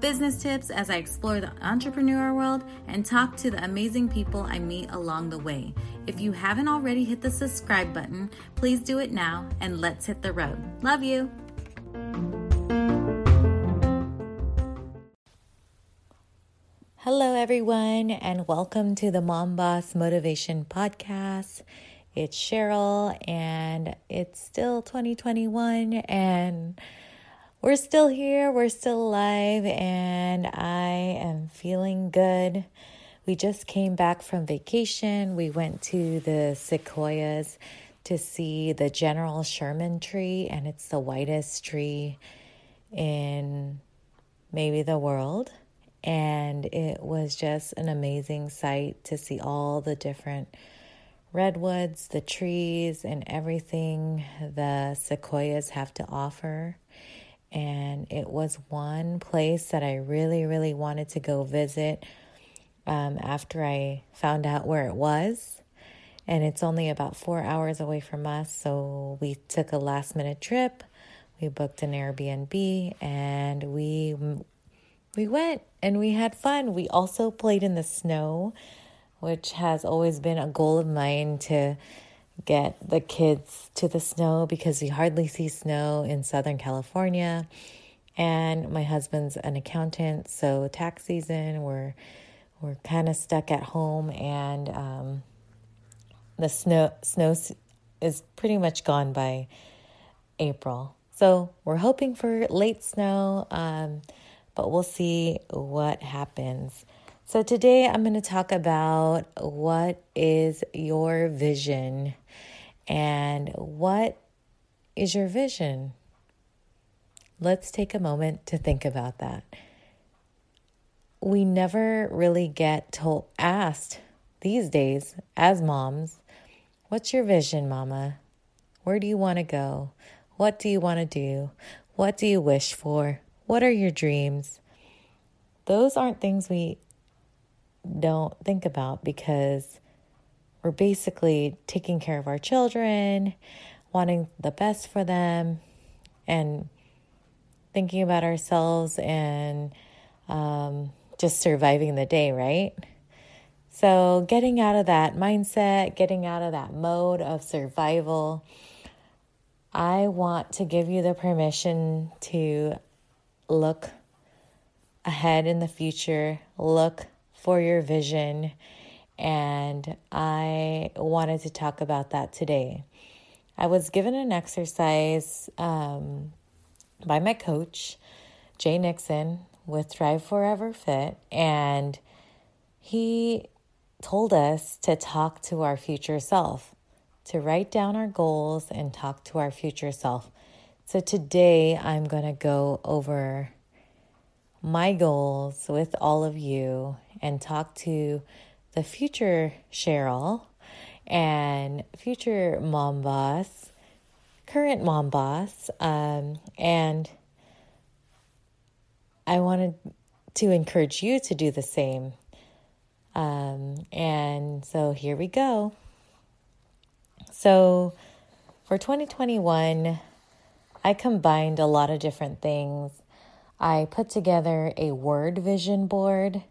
business tips as I explore the entrepreneur world, and talk to the amazing people I meet along the way. If you haven't already hit the subscribe button, please do it now and let's hit the road. Love you. Hello, everyone, and welcome to the Mom Boss Motivation Podcast. It's Cheryl, and it's still 2021, and we're still here, we're still alive, and I am feeling good. We just came back from vacation. We went to the sequoias to see the General Sherman tree, and it's the whitest tree in maybe the world. And it was just an amazing sight to see all the different redwoods, the trees, and everything the sequoias have to offer and it was one place that I really, really wanted to go visit um, after I found out where it was. And it's only about four hours away from us, so we took a last minute trip. We booked an Airbnb and we we went and we had fun. We also played in the snow, which has always been a goal of mine to get the kids to the snow because we hardly see snow in Southern California. And my husband's an accountant, so tax season we're we're kind of stuck at home, and um, the snow snow is pretty much gone by April. So we're hoping for late snow, um, but we'll see what happens. So, today I'm going to talk about what is your vision and what is your vision? Let's take a moment to think about that. We never really get told, asked these days as moms, What's your vision, mama? Where do you want to go? What do you want to do? What do you wish for? What are your dreams? Those aren't things we don't think about because we're basically taking care of our children, wanting the best for them, and thinking about ourselves and um, just surviving the day, right? So, getting out of that mindset, getting out of that mode of survival, I want to give you the permission to look ahead in the future, look for your vision. And I wanted to talk about that today. I was given an exercise um, by my coach, Jay Nixon, with Thrive Forever Fit. And he told us to talk to our future self, to write down our goals and talk to our future self. So today I'm going to go over my goals with all of you and talk to the future Cheryl and future mom boss, current mom boss, um, and I wanted to encourage you to do the same. Um, and so here we go. So for 2021, I combined a lot of different things I put together a word vision board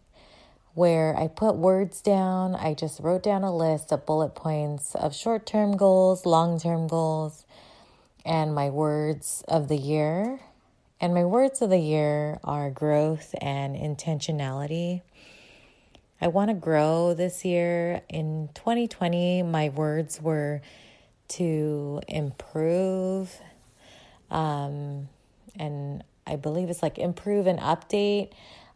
where I put words down. I just wrote down a list of bullet points of short term goals, long term goals, and my words of the year. And my words of the year are growth and intentionality. I want to grow this year. In 2020, my words were to improve um, and I believe it's like improve and update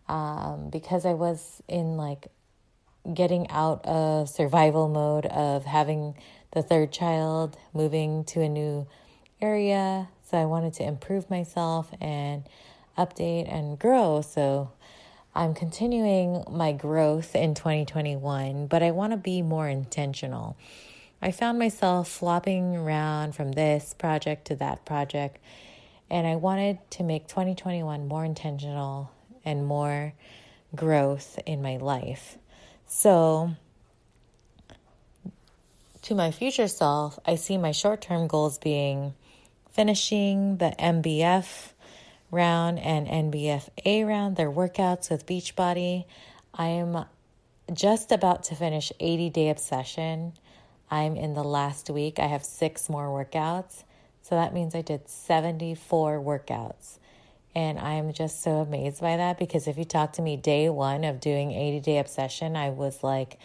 um, because I was in like getting out of survival mode of having the third child, moving to a new area. So I wanted to improve myself and update and grow. So I'm continuing my growth in 2021, but I want to be more intentional. I found myself flopping around from this project to that project, and I wanted to make 2021 more intentional and more growth in my life. So, to my future self, I see my short term goals being finishing the MBF round and MBFA round, their workouts with Beachbody. I am just about to finish 80 Day Obsession. I'm in the last week. I have six more workouts. So that means I did 74 workouts. And I'm just so amazed by that because if you talk to me day one of doing 80 Day Obsession, I was like,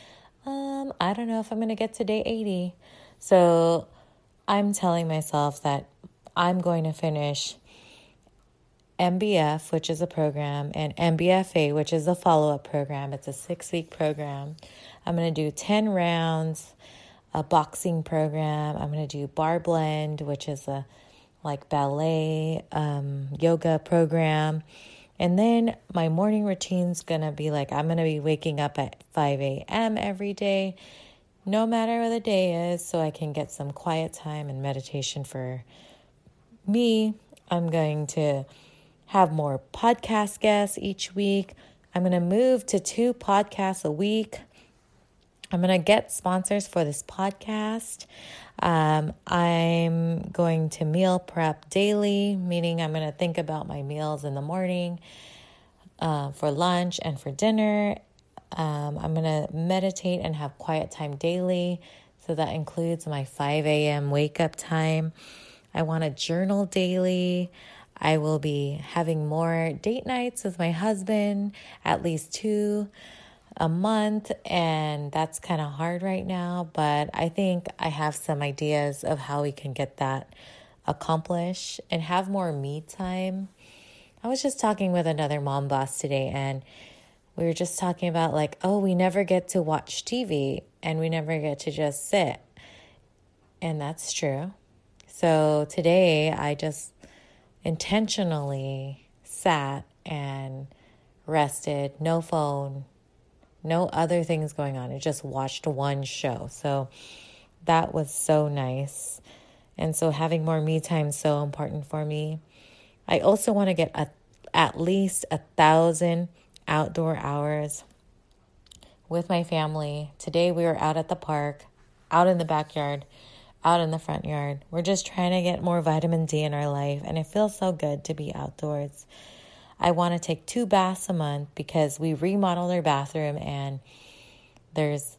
um, I don't know if I'm going to get to day 80. So I'm telling myself that I'm going to finish MBF, which is a program, and MBFA, which is a follow up program. It's a six week program. I'm going to do 10 rounds, a boxing program. I'm going to do Barre Blend, which is a like ballet, um, yoga program. And then my morning routine's to be like I'm to be waking up at 5 a.m. every day, no matter what the day is, so I can get some quiet time and meditation for me. I'm going to have more podcast guests each week. I'm to move to two podcasts a week. I'm going to get sponsors for this podcast. Um, I'm going to meal prep daily, meaning I'm going to think about my meals in the morning, uh, for lunch, and for dinner. Um, I'm going to meditate and have quiet time daily. So that includes my 5 a.m. wake up time. I want to journal daily. I will be having more date nights with my husband, at least two a month, and that's kind of hard right now. But I think I have some ideas of how we can get that accomplished and have more me time. I was just talking with another mom boss today, and we were just talking about like, oh, we never get to watch TV and we never get to just sit. And that's true. So today I just intentionally sat and rested, no phone, no other things going on. I just watched one show. So that was so nice. And so having more me time is so important for me. I also want to get a, at least a thousand outdoor hours with my family. Today we were out at the park, out in the backyard, out in the front yard. We're just trying to get more vitamin D in our life, and it feels so good to be outdoors. I want to take two baths a month because we remodeled our bathroom and there's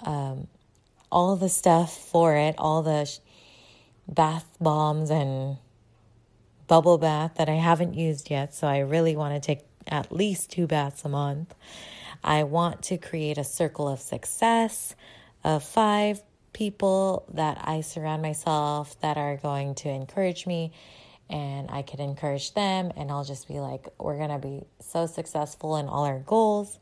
um, all the stuff for it, all the sh- bath bombs and bubble bath that I haven't used yet. So I really want to take at least two baths a month. I want to create a circle of success of five people that I surround myself that are going to encourage me and I can encourage them and I'll just be like we're going to be so successful in all our goals.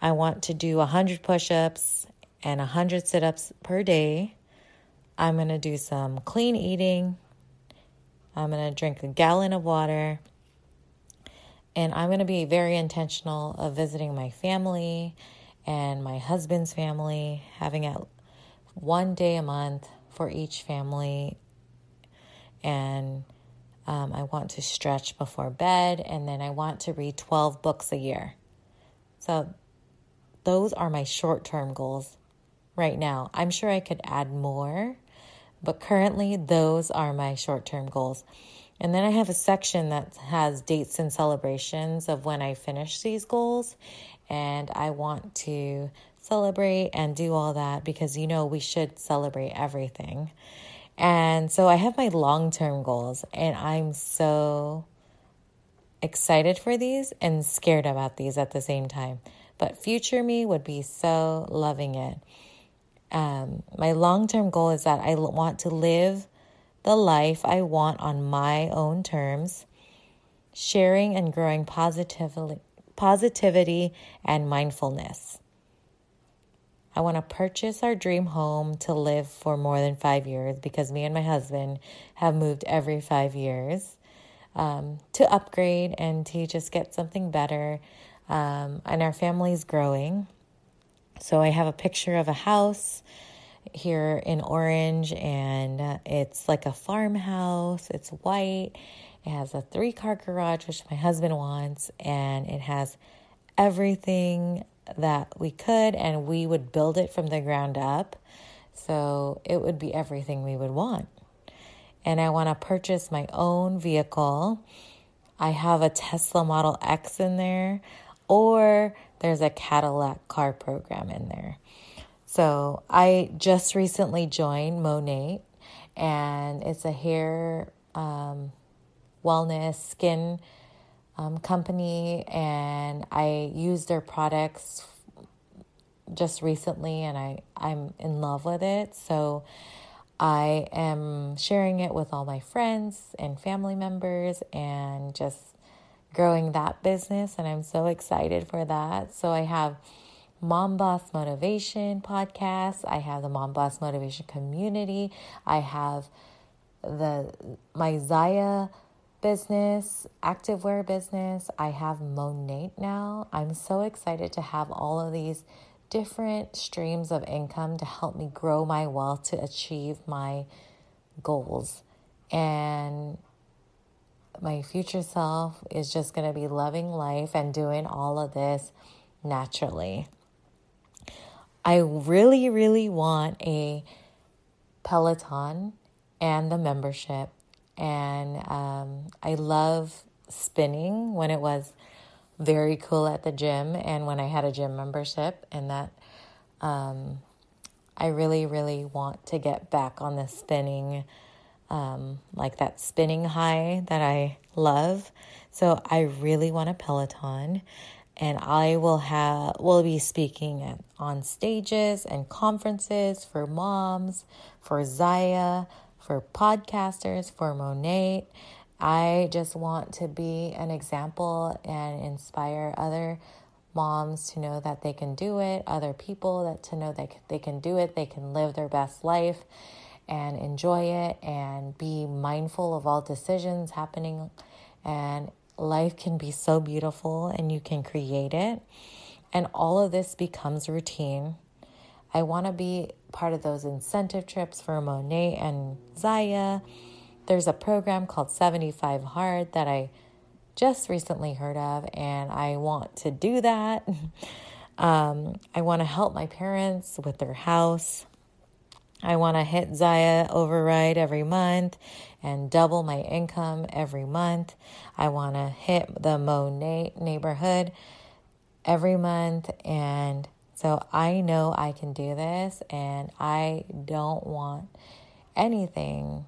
I want to do 100 push-ups and 100 sit-ups per day. I'm going to do some clean eating. I'm going to drink a gallon of water. And I'm going to be very intentional of visiting my family and my husband's family, having at one day a month for each family. And um, I want to stretch before bed, and then I want to read 12 books a year. So, those are my short term goals right now. I'm sure I could add more, but currently, those are my short term goals. And then I have a section that has dates and celebrations of when I finish these goals. And I want to celebrate and do all that because you know we should celebrate everything. And so I have my long term goals, and I'm so excited for these and scared about these at the same time. But future me would be so loving it. Um, my long term goal is that I want to live the life I want on my own terms, sharing and growing positively, positivity and mindfulness. I want to purchase our dream home to live for more than five years because me and my husband have moved every five years. um, to upgrade and to just get something better. Um, and our family's growing. So I have a picture of a house here in Orange, and uh, it's like a farmhouse. It's white. It has a three car garage, which my husband wants, and it has everything that we could, and we would build it from the ground up. So it would be everything we would want. And I want to purchase my own vehicle. I have a Tesla Model X in there, or there's a Cadillac car program in there. So I just recently joined Monat, and it's a hair um, wellness skin um, company, and I use their products just recently, and I I'm in love with it. So I am sharing it with all my friends and family members, and just growing that business, and I'm so excited for that. So I have Mom Boss Motivation podcast. I have the Mom Boss Motivation community. I have the my Zyia business, activewear business. I have Monat now. I'm so excited to have all of these different streams of income to help me grow my wealth to achieve my goals. And my future self is just going to be loving life and doing all of this naturally. I really, really want a Peloton and the membership. And um, I love spinning when it was very cool at the gym and when I had a gym membership. And that um, I really, really want to get back on the spinning, um, like that spinning high that I love. So I really want a Peloton and I will have will be speaking at, on stages and conferences for moms, for Zyia, for podcasters, for Monat. I just want to be an example and inspire other moms to know that they can do it, other people that to know that they can do it, they can live their best life and enjoy it and be mindful of all decisions happening and life can be so beautiful and you can create it. And all of this becomes routine. I want to be part of those incentive trips for Monat and Zyia. There's a program called 75 Hard that I just recently heard of, and I want to do that. um, I want to help my parents with their house. I want to hit Zyia override every month and double my income every month. I want to hit the Monat neighborhood every month. And so I know I can do this and I don't want anything,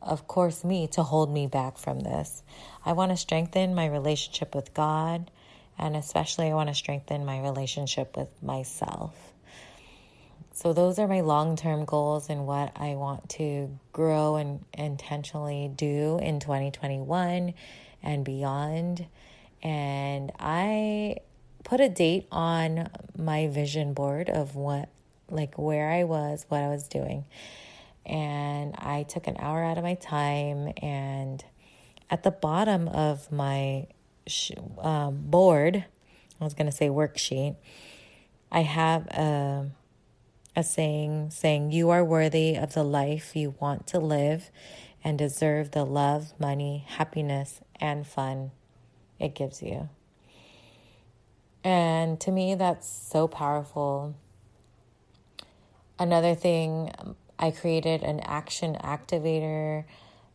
of course, me to hold me back from this. I want to strengthen my relationship with God and especially I want to strengthen my relationship with myself. So, those are my long term goals and what I want to grow and intentionally do in 2021 and beyond. And I put a date on my vision board of what, like, where I was, what I was doing. And I took an hour out of my time, and at the bottom of my sh- um, board, I was going to say worksheet, I have a a saying saying, You are worthy of the life you want to live and deserve the love, money, happiness, and fun it gives you. And to me, that's so powerful. Another thing, I created an action activator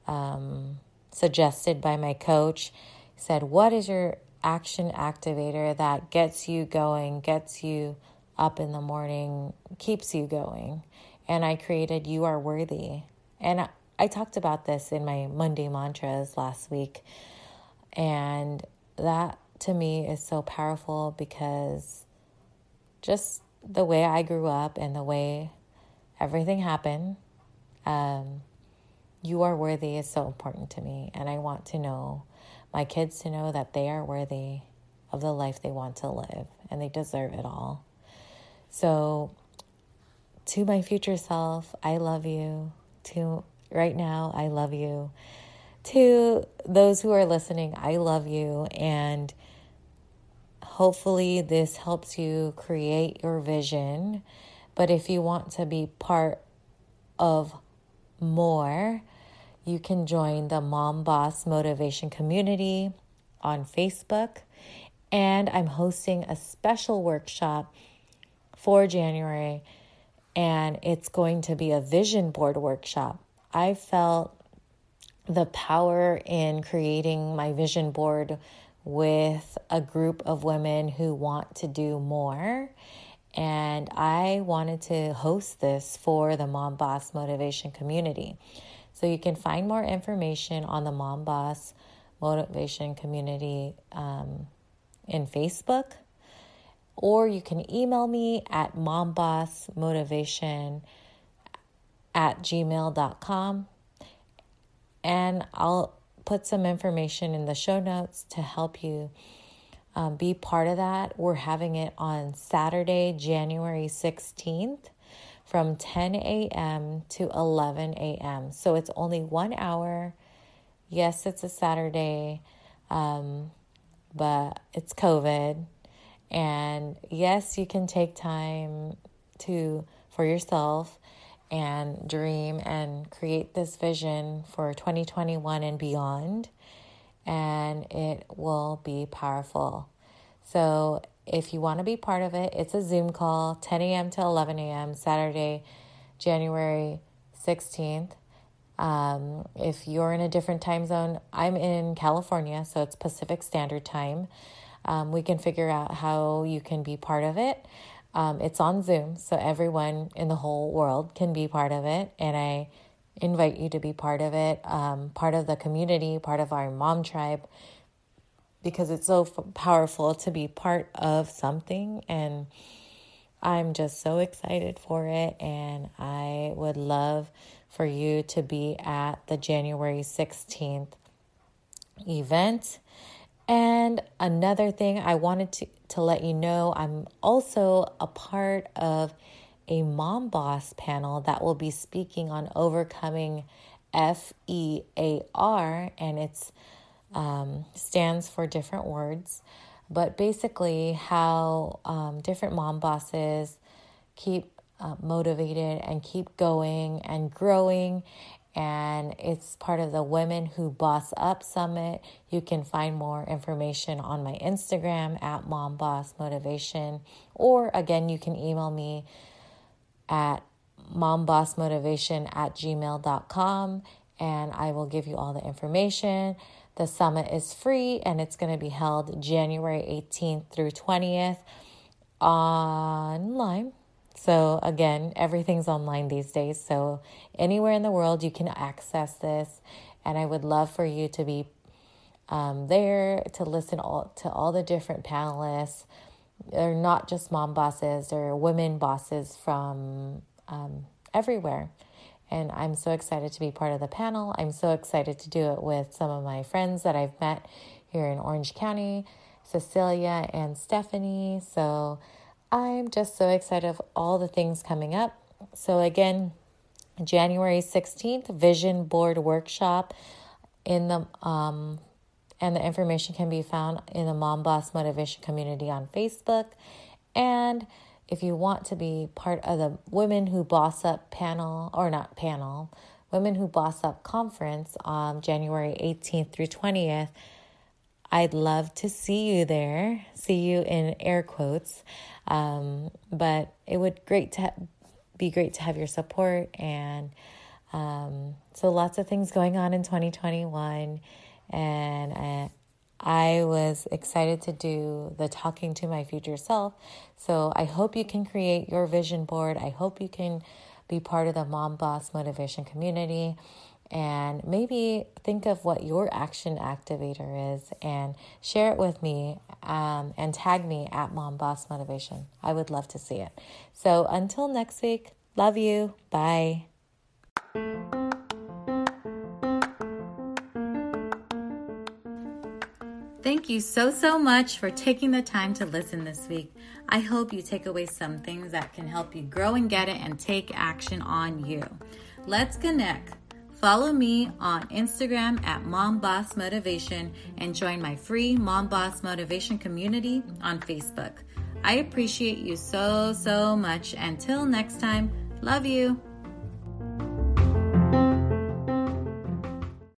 um, suggested by my coach. He said, What is your action activator that gets you going, gets you up in the morning keeps you going. And I created You Are Worthy. And I, I talked about this in my Monday mantras last week. And that to me is so powerful because just the way I grew up and the way everything happened, um, you are worthy is so important to me. And I want to know my kids to know that they are worthy of the life they want to live and they deserve it all. So, to my future self, I love you. To right now, I love you. to those who are listening, I love you. And hopefully, this helps you create your vision. But if you want to be part of more, you can join the Mom Boss Motivation Community on Facebook. And I'm hosting a special workshop for January, and it's going to be a vision board workshop. I felt the power in creating my vision board with a group of women who want to do more. And I wanted to host this for the Mom Boss Motivation community. So you can find more information on the Mom Boss Motivation community um, in Facebook, or you can email me at mombossmotivation at gmail.com and I'll put some information in the show notes to help you um, be part of that. We're having it on Saturday, January 16th from 10 a.m. to 11 a.m. So it's only one hour. Yes, it's a Saturday, um, but it's COVID. And yes, you can take time to for yourself and dream and create this vision for 2021 and beyond, and it will be powerful. So, if you want to be part of it, it's a Zoom call, 10 a.m. to 11 a.m., Saturday, January 16th. Um, if you're in a different time zone, I'm in California, so it's Pacific Standard Time. Um, we can figure out how you can be part of it. Um, it's on Zoom, so everyone in the whole world can be part of it. And I invite you to be part of it, um, part of the community, part of our mom tribe, because it's so f- powerful to be part of something. And I'm just so excited for it. And I would love for you to be at the January 16th event. And another thing I wanted to, to let you know, I'm also a part of a mom boss panel that will be speaking on overcoming F E A R, and it's um, stands for different words, but basically how um, different mom bosses keep uh, motivated and keep going and growing and it's part of the Women Who Boss Up Summit. You can find more information on my Instagram at Mom Boss Motivation, or again, you can email me at mombossmotivation at gmail.com and I will give you all the information. The summit is free and it's going to be held January 18th through 20th online so, again, everything's online these days. So, anywhere in the world, you can access this. And I would love for you to be um, there to listen all, to all the different panelists. They're not just mom bosses, they're women bosses from um, everywhere. And I'm so excited to be part of the panel. I'm so excited to do it with some of my friends that I've met here in Orange County, Cecilia and Stephanie. So, I'm just so excited of all the things coming up. So, again, January 16th, Vision Board Workshop in the um, and the information can be found in the Mom Boss Motivation community on Facebook. And if you want to be part of the Women Who Boss Up panel, or not panel, Women Who Boss Up conference on January 18th through 20th, I'd love to see you there. See you in air quotes. Um, but it would great to ha- be great to have your support and um, so lots of things going on in 2021 and I, I was excited to do the talking to my future self. So I hope you can create your vision board. I hope you can be part of the Mom Boss Motivation community and maybe think of what your action activator is and share it with me um, and tag me at Mom Boss Motivation. I would love to see it. So until next week, love you. Bye. Thank you so, so much for taking the time to listen this week. I hope you take away some things that can help you grow and get it and take action on you. Let's connect Follow me on Instagram at Mom Boss Motivation and join my free Mom Boss Motivation community on Facebook. I appreciate you so, so much. Until next time, love you.